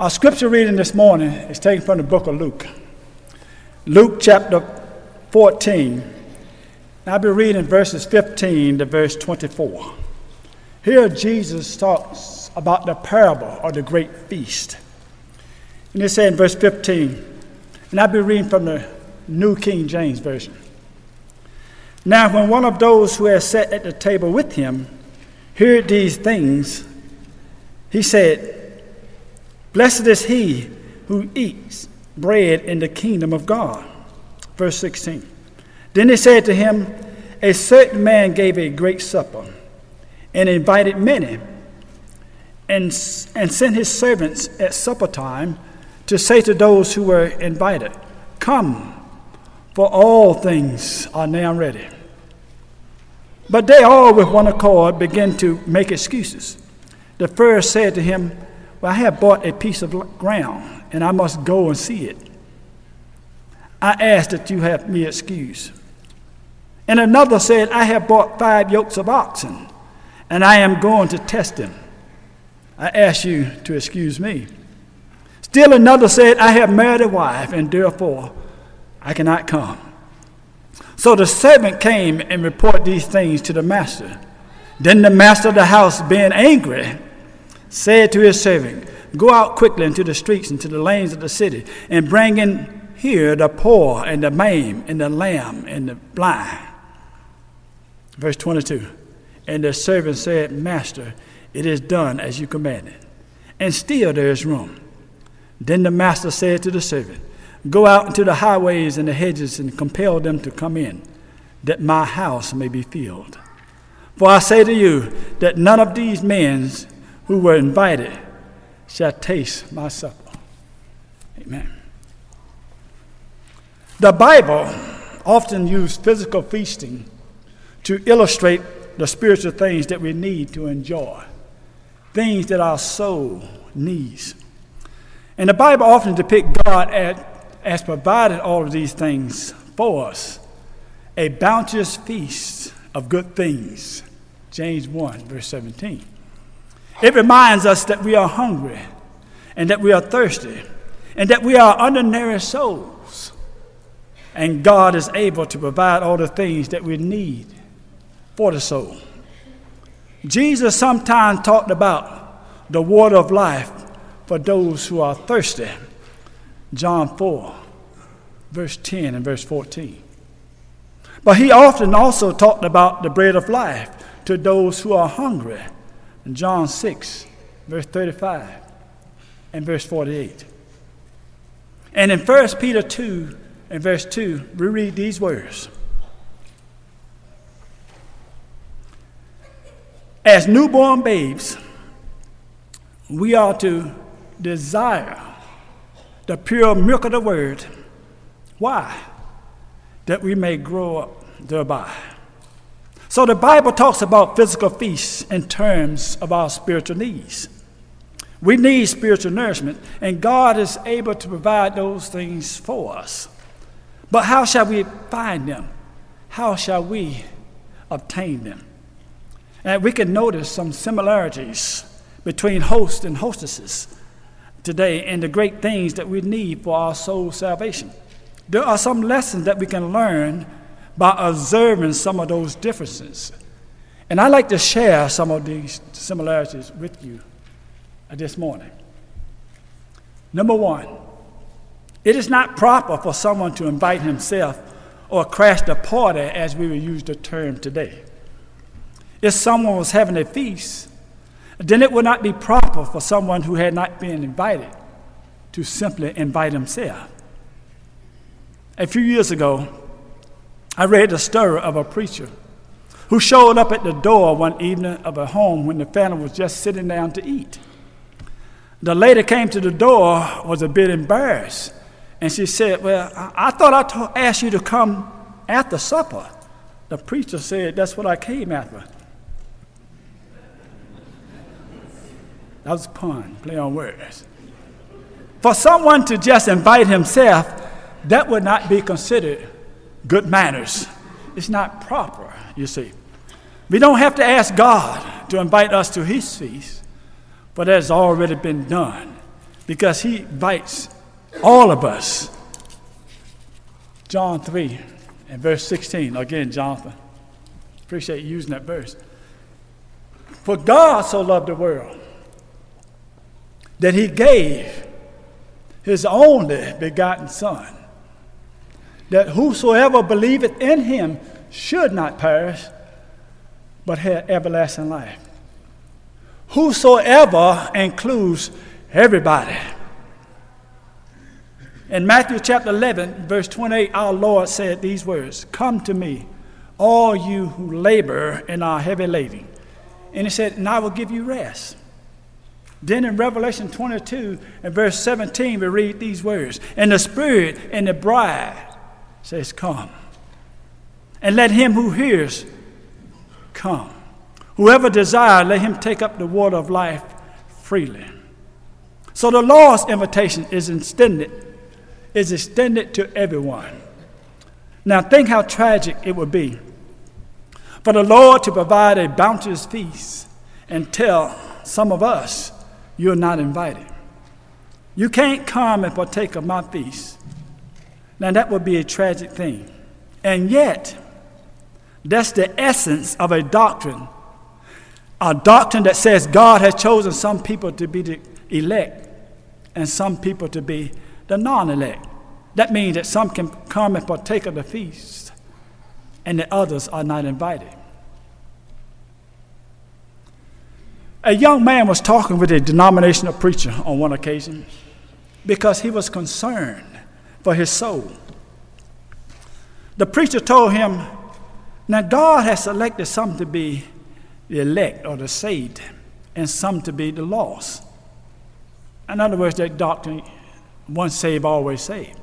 Our scripture reading this morning is taken from the book of Luke. Luke chapter 14. I'll be reading verses 15 to verse 24. Here Jesus talks about the parable of the great feast. And it says in verse 15, and I'll be reading from the New King James Version. Now, when one of those who had sat at the table with him heard these things, he said, Blessed is he who eats bread in the kingdom of God. Verse 16. Then they said to him, A certain man gave a great supper and invited many, and, and sent his servants at supper time to say to those who were invited, Come, for all things are now ready. But they all, with one accord, began to make excuses. The first said to him, Well, I have bought a piece of ground, and I must go and see it. I ask that you have me excused. And another said, I have bought five yokes of oxen, and I am going to test them. I ask you to excuse me. Still another said, I have married a wife, and therefore I cannot come. So the servant came and reported these things to the master. Then the master of the house, being angry, said to his servant, Go out quickly into the streets and to the lanes of the city, and bring in here the poor and the maimed and the lamb and the blind. Verse 22 And the servant said, Master, it is done as you commanded, and still there is room. Then the master said to the servant, Go out into the highways and the hedges and compel them to come in, that my house may be filled. For I say to you that none of these men who were invited shall taste my supper. Amen. The Bible often uses physical feasting to illustrate the spiritual things that we need to enjoy, things that our soul needs. And the Bible often depicts God as has provided all of these things for us a bounteous feast of good things. James 1, verse 17. It reminds us that we are hungry and that we are thirsty and that we are undernourished souls. And God is able to provide all the things that we need for the soul. Jesus sometimes talked about the water of life for those who are thirsty. John 4, verse 10 and verse 14. But he often also talked about the bread of life to those who are hungry. In John 6, verse 35 and verse 48. And in 1 Peter 2 and verse 2, we read these words As newborn babes, we are to desire the pure milk of the word. Why? That we may grow up thereby. So the Bible talks about physical feasts in terms of our spiritual needs. We need spiritual nourishment, and God is able to provide those things for us. But how shall we find them? How shall we obtain them? And we can notice some similarities between hosts and hostesses today and the great things that we need for our soul salvation. There are some lessons that we can learn by observing some of those differences. And I'd like to share some of these similarities with you this morning. Number one, it is not proper for someone to invite himself or crash the party, as we would use the term today. If someone was having a feast, then it would not be proper for someone who had not been invited to simply invite himself. A few years ago, I read the story of a preacher who showed up at the door one evening of a home when the family was just sitting down to eat. The lady came to the door, was a bit embarrassed, and she said, Well, I thought I asked you to come after supper. The preacher said, That's what I came after. That was a pun, play on words. For someone to just invite himself, that would not be considered good manners. It's not proper, you see. We don't have to ask God to invite us to his feast, but that has already been done. because he invites all of us. John 3 and verse 16. Again, Jonathan. Appreciate you using that verse. For God so loved the world that he gave his only begotten Son, that whosoever believeth in him should not perish, but have everlasting life. Whosoever includes everybody. In Matthew chapter 11, verse 28, our Lord said these words Come to me, all you who labor and are heavy laden. And he said, And I will give you rest. Then in Revelation 22 and verse 17, we read these words And the Spirit and the bride says, Come. And let him who hears come. Whoever desires, let him take up the water of life freely. So the Lord's invitation is extended, is extended to everyone. Now think how tragic it would be for the Lord to provide a bounteous feast and tell some of us you're not invited. You can't come and partake of my feast. Now, that would be a tragic thing. And yet, that's the essence of a doctrine. A doctrine that says God has chosen some people to be the elect and some people to be the non elect. That means that some can come and partake of the feast and the others are not invited. A young man was talking with a denominational preacher on one occasion because he was concerned for his soul. The preacher told him, Now God has selected some to be the elect or the saved, and some to be the lost. In other words, that doctrine, once saved, always saved.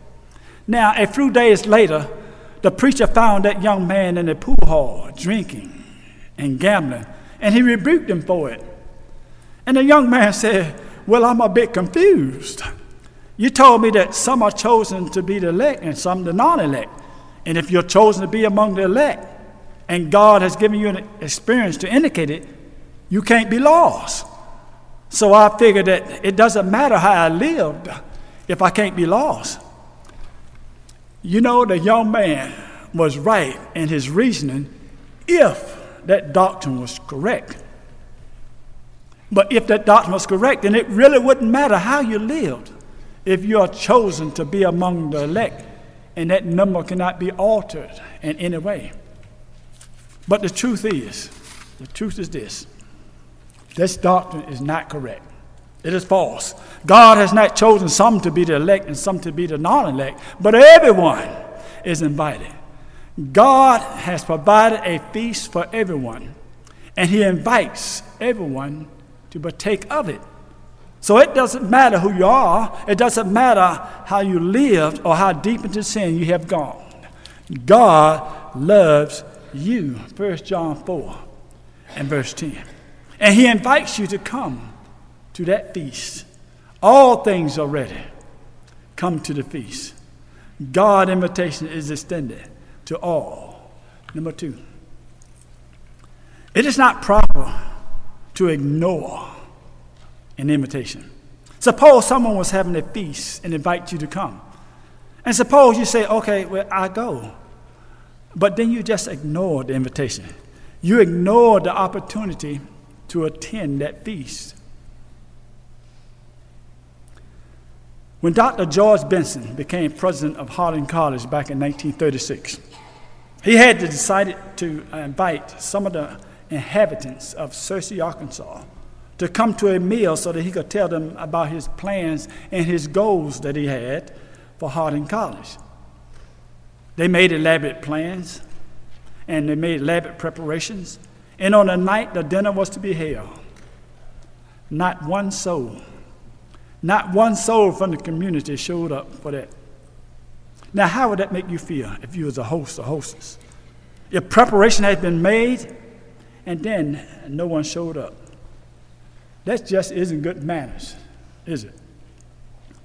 Now, a few days later, the preacher found that young man in a pool hall drinking and gambling, and he rebuked him for it. And the young man said, Well, I'm a bit confused. You told me that some are chosen to be the elect and some the non elect. And if you're chosen to be among the elect, and God has given you an experience to indicate it, you can't be lost. So I figured that it doesn't matter how I lived if I can't be lost. You know, the young man was right in his reasoning if that doctrine was correct. But if that doctrine was correct, then it really wouldn't matter how you lived if you are chosen to be among the elect, and that number cannot be altered in any way. But the truth is, the truth is this this doctrine is not correct. It is false. God has not chosen some to be the elect and some to be the non elect, but everyone is invited. God has provided a feast for everyone, and He invites everyone to partake of it. So it doesn't matter who you are, it doesn't matter how you lived or how deep into sin you have gone. God loves you. 1 John 4 and verse 10. And he invites you to come to that feast. All things are ready. Come to the feast. God invitation is extended to all. Number two. It is not proper to ignore an invitation. Suppose someone was having a feast and invite you to come. And suppose you say, okay, well, I go. But then you just ignore the invitation. You ignore the opportunity to attend that feast. When Dr. George Benson became president of Harding College back in 1936, he had decided to invite some of the inhabitants of Searcy, Arkansas, to come to a meal so that he could tell them about his plans and his goals that he had for Harding College. They made elaborate plans and they made elaborate preparations. And on the night the dinner was to be held, not one soul, not one soul from the community showed up for that. Now, how would that make you feel if you was a host or hostess? If preparation had been made and then no one showed up. That just isn't good manners, is it?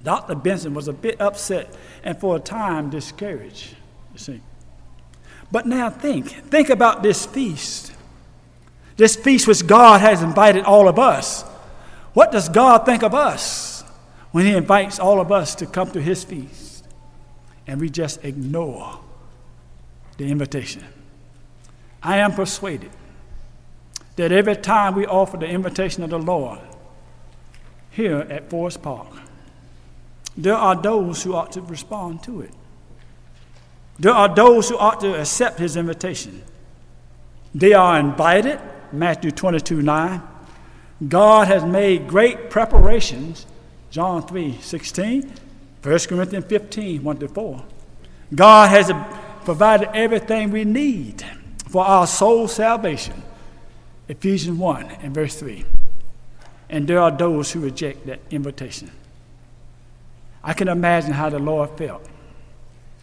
Dr. Benson was a bit upset and for a time discouraged, you see. But now think, think about this feast. This feast which God has invited all of us. What does God think of us when He invites all of us to come to His feast and we just ignore the invitation. I am persuaded that every time we offer the invitation of the Lord here at Forest Park, there are those who ought to respond to it. There are those who ought to accept his invitation. They are invited, Matthew 22 9. God has made great preparations, John 3 16, 1 Corinthians 15 1 to 4. God has provided everything we need for our soul salvation, Ephesians 1 and verse 3. And there are those who reject that invitation. I can imagine how the Lord felt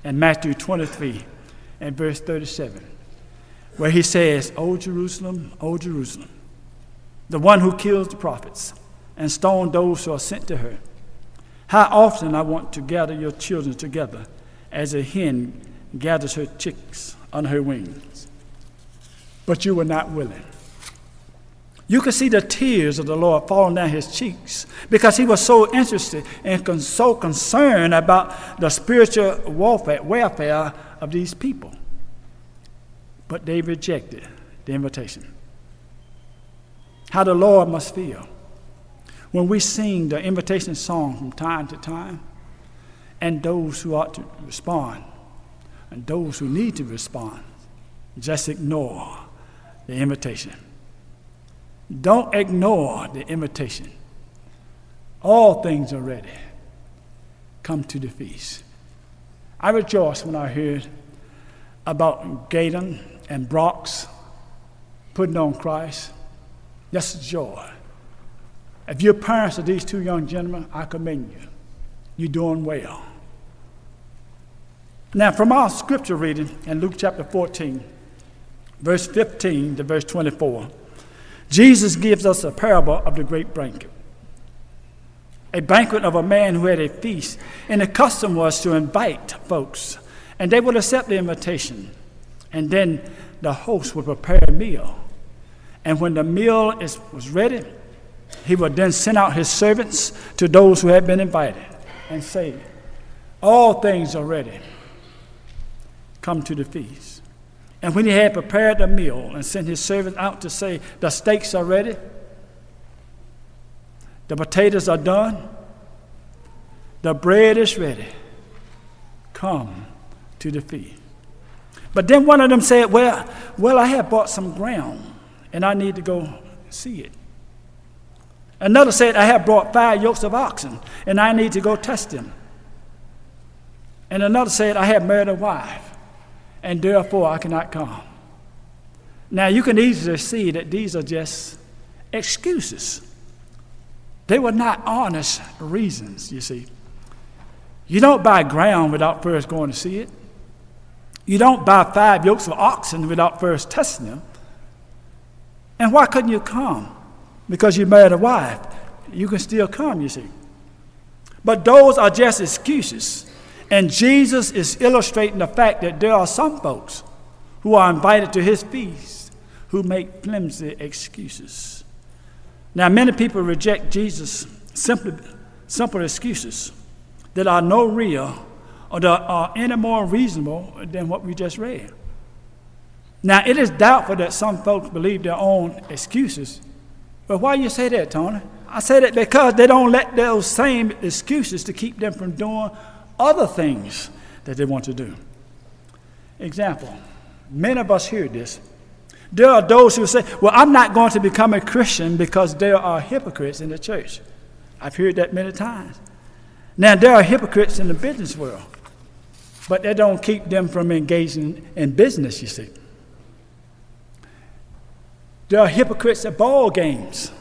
in Matthew 23 and verse 37, where he says, O Jerusalem, O Jerusalem, the one who kills the prophets and stones those who are sent to her. How often I want to gather your children together as a hen gathers her chicks on her wings. But you were not willing. You could see the tears of the Lord falling down his cheeks because he was so interested and so concerned about the spiritual warfare, welfare of these people. But they rejected the invitation. How the Lord must feel when we sing the invitation song from time to time, and those who ought to respond, and those who need to respond, just ignore the invitation. Don't ignore the invitation. All things are ready. Come to the feast. I rejoiced when I heard about Gaydon and Brox putting on Christ. That's joy. If you're parents of these two young gentlemen, I commend you. You're doing well. Now, from our scripture reading in Luke chapter 14, verse 15 to verse 24. Jesus gives us a parable of the great banquet. A banquet of a man who had a feast, and the custom was to invite folks, and they would accept the invitation. And then the host would prepare a meal. And when the meal is, was ready, he would then send out his servants to those who had been invited and say, All things are ready. Come to the feast. And when he had prepared the meal and sent his servant out to say, The steaks are ready, the potatoes are done, the bread is ready, come to the feast. But then one of them said, Well, well, I have bought some ground and I need to go see it. Another said, I have brought five yokes of oxen and I need to go test them. And another said, I have married a wife and therefore I cannot come. Now, you can easily see that these are just excuses. They were not honest reasons, you see. You don't buy ground without first going to see it. You don't buy five yokes of oxen without first testing them. And why couldn't you come? Because you married a wife. You can still come, you see. But those are just excuses. And Jesus is illustrating the fact that there are some folks who are invited to his feast who make flimsy excuses. Now, many people reject Jesus simply simple excuses that are no real or that are any more reasonable than what we just read. Now, it is doubtful that some folks believe their own excuses. But why you say that, Tony? I say that because they don't let those same excuses to keep them from doing other things that they want to do. Example, many of us hear this. There are those who say, Well, I'm not going to become a Christian because there are hypocrites in the church. I've heard that many times. Now, there are hypocrites in the business world, but that don't keep them from engaging in business, you see. There are hypocrites at ball games,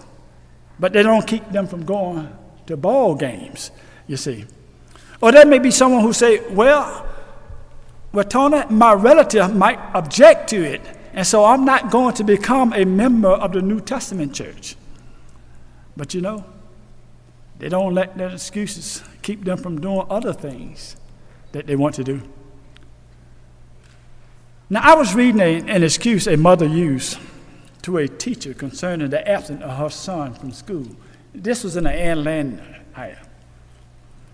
but they don't keep them from going to ball games, you see. Or there may be someone who say, well, Watona, my relative might object to it, and so I'm not going to become a member of the New Testament church. But you know, they don't let their excuses keep them from doing other things that they want to do. Now, I was reading a, an excuse a mother used to a teacher concerning the absence of her son from school. This was in an Ann Landers item.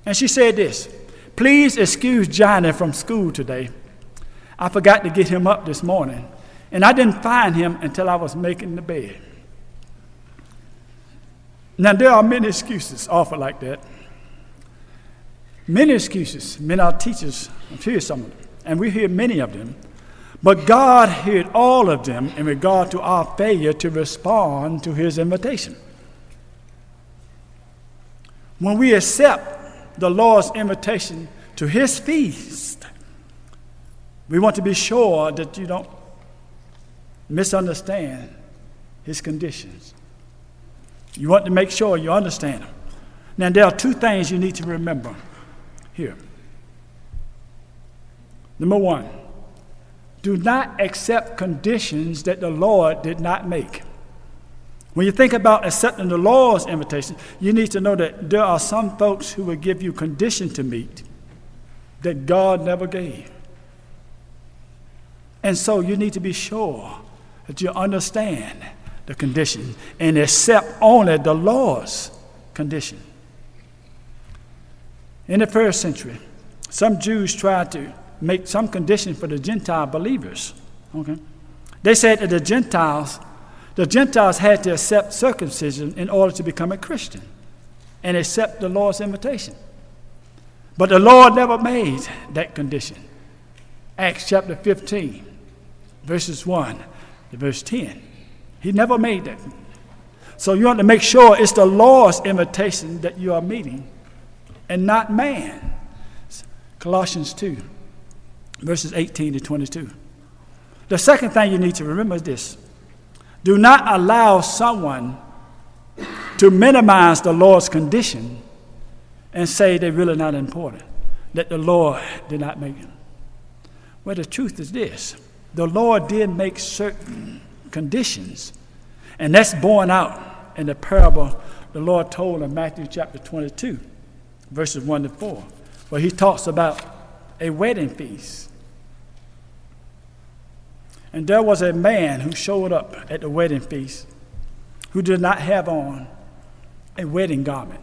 And she said this Please excuse Johnny from school today. I forgot to get him up this morning, and I didn't find him until I was making the bed. Now, there are many excuses offered like that. Many excuses. Many our teachers hear some of them, and we hear many of them. But God heard all of them in regard to our failure to respond to His invitation. When we accept the Lord's invitation to His feast, we want to be sure that you don't misunderstand His conditions. You want to make sure you understand them. Now, there are two things you need to remember here. Number one, do not accept conditions that the Lord did not make. When you think about accepting the Lord's invitation, you need to know that there are some folks who will give you conditions to meet that God never gave. And so you need to be sure that you understand the condition and accept only the Lord's condition. In the first century, some Jews tried to make some condition for the Gentile believers. Okay? They said that the Gentiles, the Gentiles had to accept circumcision in order to become a Christian and accept the Lord's invitation. But the Lord never made that condition. Acts chapter 15, verses 1 to verse 10. He never made that. So you want to make sure it's the Lord's invitation that you are meeting and not man. Colossians 2, verses 18 to 22. The second thing you need to remember is this do not allow someone to minimize the Lord's condition and say they're really not important, that the Lord did not make them. Well, the truth is this the Lord did make certain conditions, and that's borne out in the parable the Lord told in Matthew chapter 22 verses 1 to 4, where he talks about a wedding feast. And there was a man who showed up at the wedding feast who did not have on a wedding garment.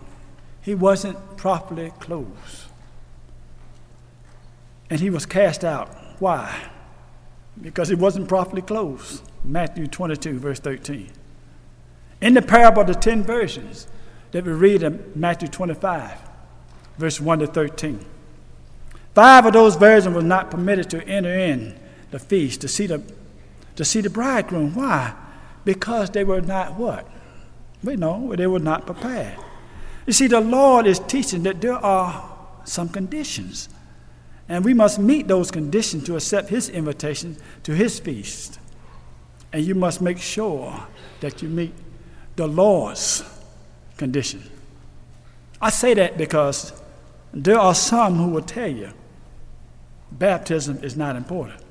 He wasn't properly clothed. And he was cast out. Why? Because he wasn't properly clothed. Matthew 22, verse 13. In the parable of the ten virgins that we read in Matthew 25, verse 1 to 13. Five of those virgins were not permitted to enter in the feast to see the, to see the bridegroom. Why? Because they were not what? We know they were not prepared. You see, the Lord is teaching that there are some conditions, and we must meet those conditions to accept His invitation to His feast. And you must make sure that you meet the Lord's condition. I say that because there are some who will tell you baptism is not important.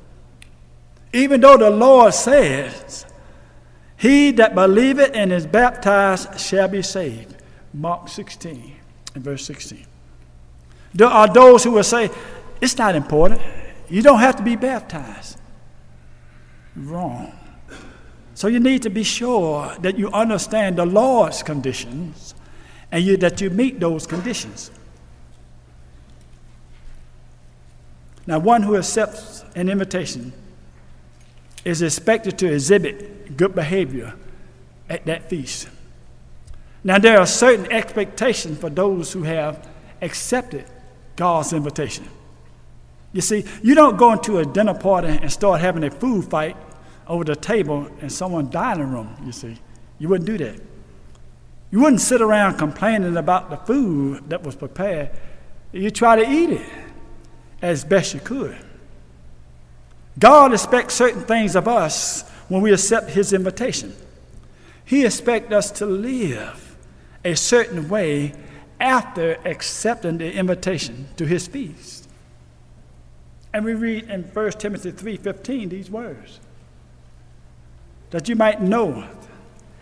Even though the Lord says, He that believeth and is baptized shall be saved. Mark 16 and verse 16. There are those who will say, It's not important. You don't have to be baptized. Wrong. So you need to be sure that you understand the Lord's conditions and you, that you meet those conditions. Now, one who accepts an invitation is expected to exhibit good behavior at that feast. Now, there are certain expectations for those who have accepted God's invitation. You see, you don't go into a dinner party and start having a food fight over the table in someone's dining room, you see. You wouldn't do that. You wouldn't sit around complaining about the food that was prepared. You try to eat it as best you could. God expects certain things of us when we accept His invitation. He expects us to live a certain way after accepting the invitation to His feast. And we read in 1 Timothy 3:15 these words that you might know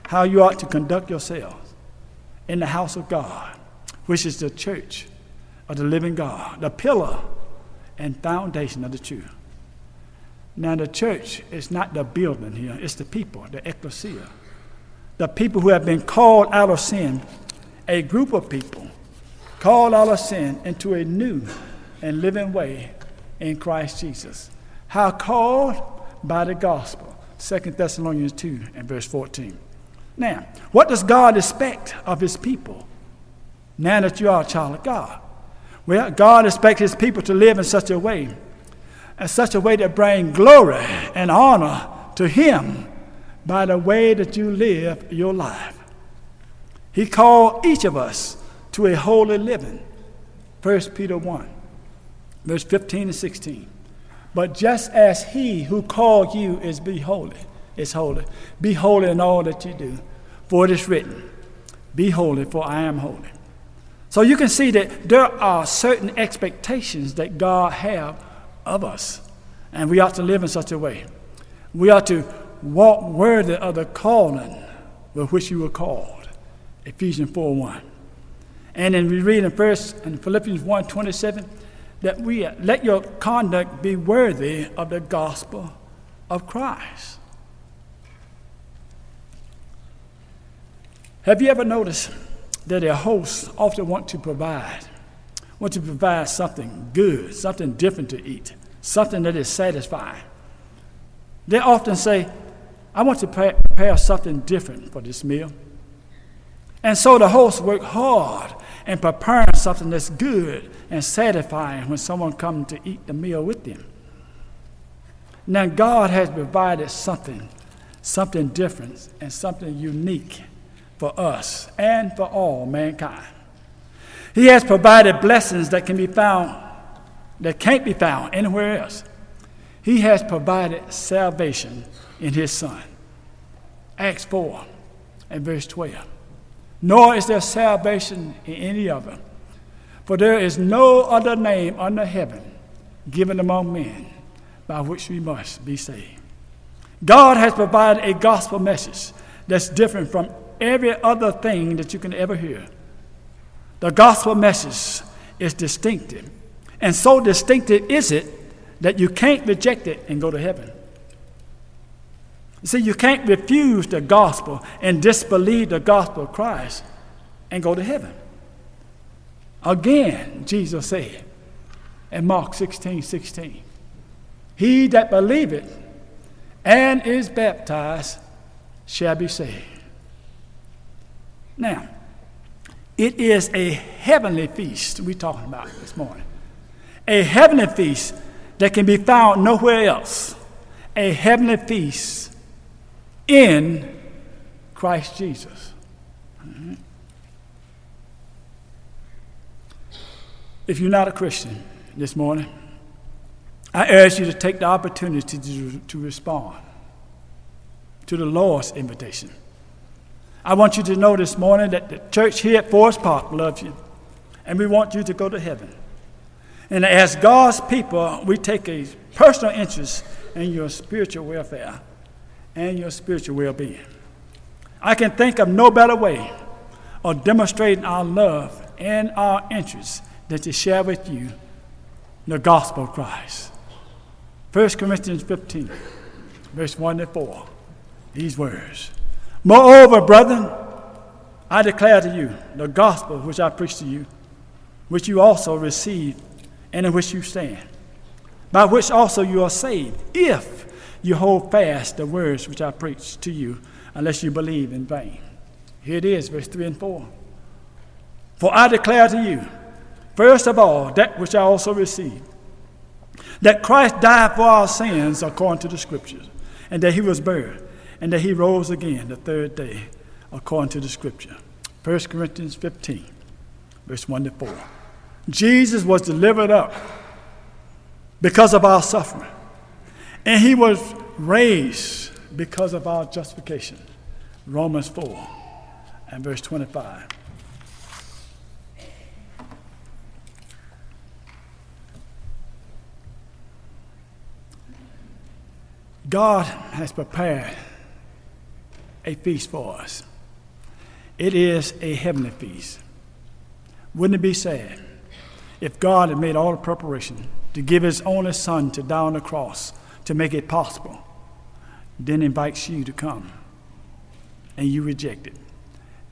how you ought to conduct yourselves in the house of God, which is the church of the living God, the pillar and foundation of the truth. Now, the church is not the building here, it's the people, the ecclesia. The people who have been called out of sin, a group of people called out of sin into a new and living way in Christ Jesus. How called? By the gospel. 2 Thessalonians 2 and verse 14. Now, what does God expect of his people now that you are a child of God? Well, God expects his people to live in such a way, in such a way that bring glory and honor to him by the way that you live your life. He called each of us to a holy living. 1 Peter 1, verse 15 and 16. But just as he who called you is be holy, is holy, be holy in all that you do. For it is written, Be holy, for I am holy. So you can see that there are certain expectations that God have of us, and we ought to live in such a way. We ought to walk worthy of the calling with which you were called. Ephesians 4 1. And then we read in first in Philippians 1 27 that we let your conduct be worthy of the gospel of Christ. Have you ever noticed that a host often want to provide, want to provide something good, something different to eat, something that is satisfying? They often say, I want to prepare something different for this meal. And so the host work hard in preparing something that's good and satisfying when someone comes to eat the meal with them. Now God has provided something, something different and something unique for us and for all mankind. He has provided blessings that can be found, that can't be found anywhere else. He has provided salvation in His Son. Acts 4 and verse 12. Nor is there salvation in any other, for there is no other name under heaven given among men by which we must be saved. God has provided a gospel message that's different from every other thing that you can ever hear. The gospel message is distinctive. And so distinctive is it that you can't reject it and go to heaven. You see, you can't refuse the gospel and disbelieve the gospel of Christ and go to heaven. Again, Jesus said in Mark 16 16, He that believeth and is baptized shall be saved. Now, it is a heavenly feast we're talking about this morning. A heavenly feast that can be found nowhere else. A heavenly feast in Christ Jesus. Mm-hmm. If you're not a Christian this morning, I urge you to take the opportunity to, to respond to the Lord's invitation. I want you to know this morning that the church here at Forest Park loves you, and we want you to go to heaven. And as God's people, we take a personal interest in your spiritual welfare and your spiritual well being. I can think of no better way of demonstrating our love and our interest than to share with you the gospel of Christ. 1 Corinthians 15, verse 1 to 4, these words. Moreover, brethren, I declare to you the gospel which I preached to you, which you also received, and in which you stand, by which also you are saved, if you hold fast the words which I preached to you, unless you believe in vain. Here it is, verse 3 and 4. For I declare to you, first of all, that which I also received, that Christ died for our sins according to the Scriptures, and that he was buried and that he rose again the third day according to the scripture. 1 Corinthians 15, verse 1 to 4. Jesus was delivered up because of our suffering, and he was raised because of our justification. Romans 4 and verse 25. God has prepared a feast for us. It is a heavenly feast. Wouldn't it be sad if God had made all the preparation to give his only son to die on the cross to make it possible, then invites you to come and you reject it?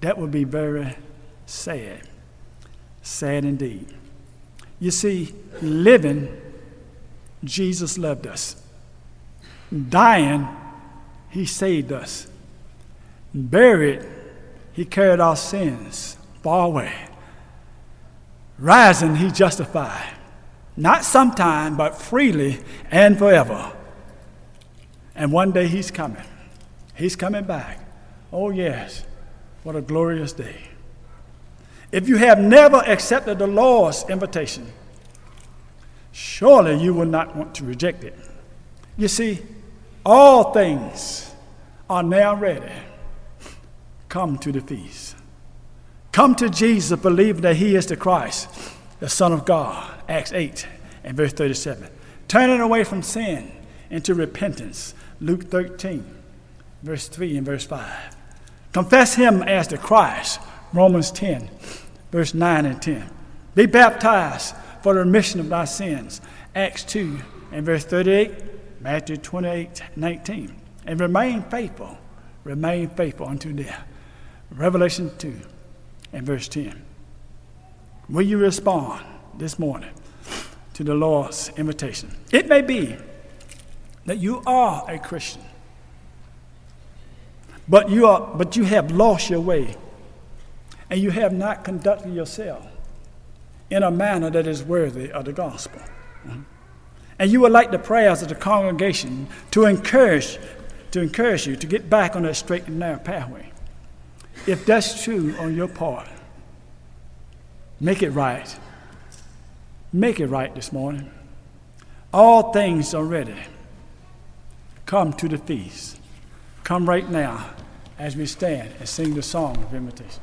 That would be very sad. Sad indeed. You see, living, Jesus loved us. Dying, he saved us. Buried, he carried our sins far away. Rising, he justified. Not sometime, but freely and forever. And one day he's coming. He's coming back. Oh, yes. What a glorious day. If you have never accepted the Lord's invitation, surely you will not want to reject it. You see, all things are now ready. Come to the feast. Come to Jesus, believing that He is the Christ, the Son of God. Acts 8 and verse 37. Turning away from sin into repentance. Luke 13, verse 3 and verse 5. Confess Him as the Christ. Romans 10, verse 9 and 10. Be baptized for the remission of thy sins. Acts 2 and verse 38, Matthew 28, 19. And remain faithful, remain faithful unto death. Revelation 2 and verse 10. Will you respond this morning to the Lord's invitation? It may be that you are a Christian, but you, are, but you have lost your way and you have not conducted yourself in a manner that is worthy of the gospel. And you would like the prayers of the congregation to encourage, to encourage you to get back on that straight and narrow pathway. If that's true on your part, make it right. Make it right this morning. All things are ready. Come to the feast. Come right now as we stand and sing the song of invitation.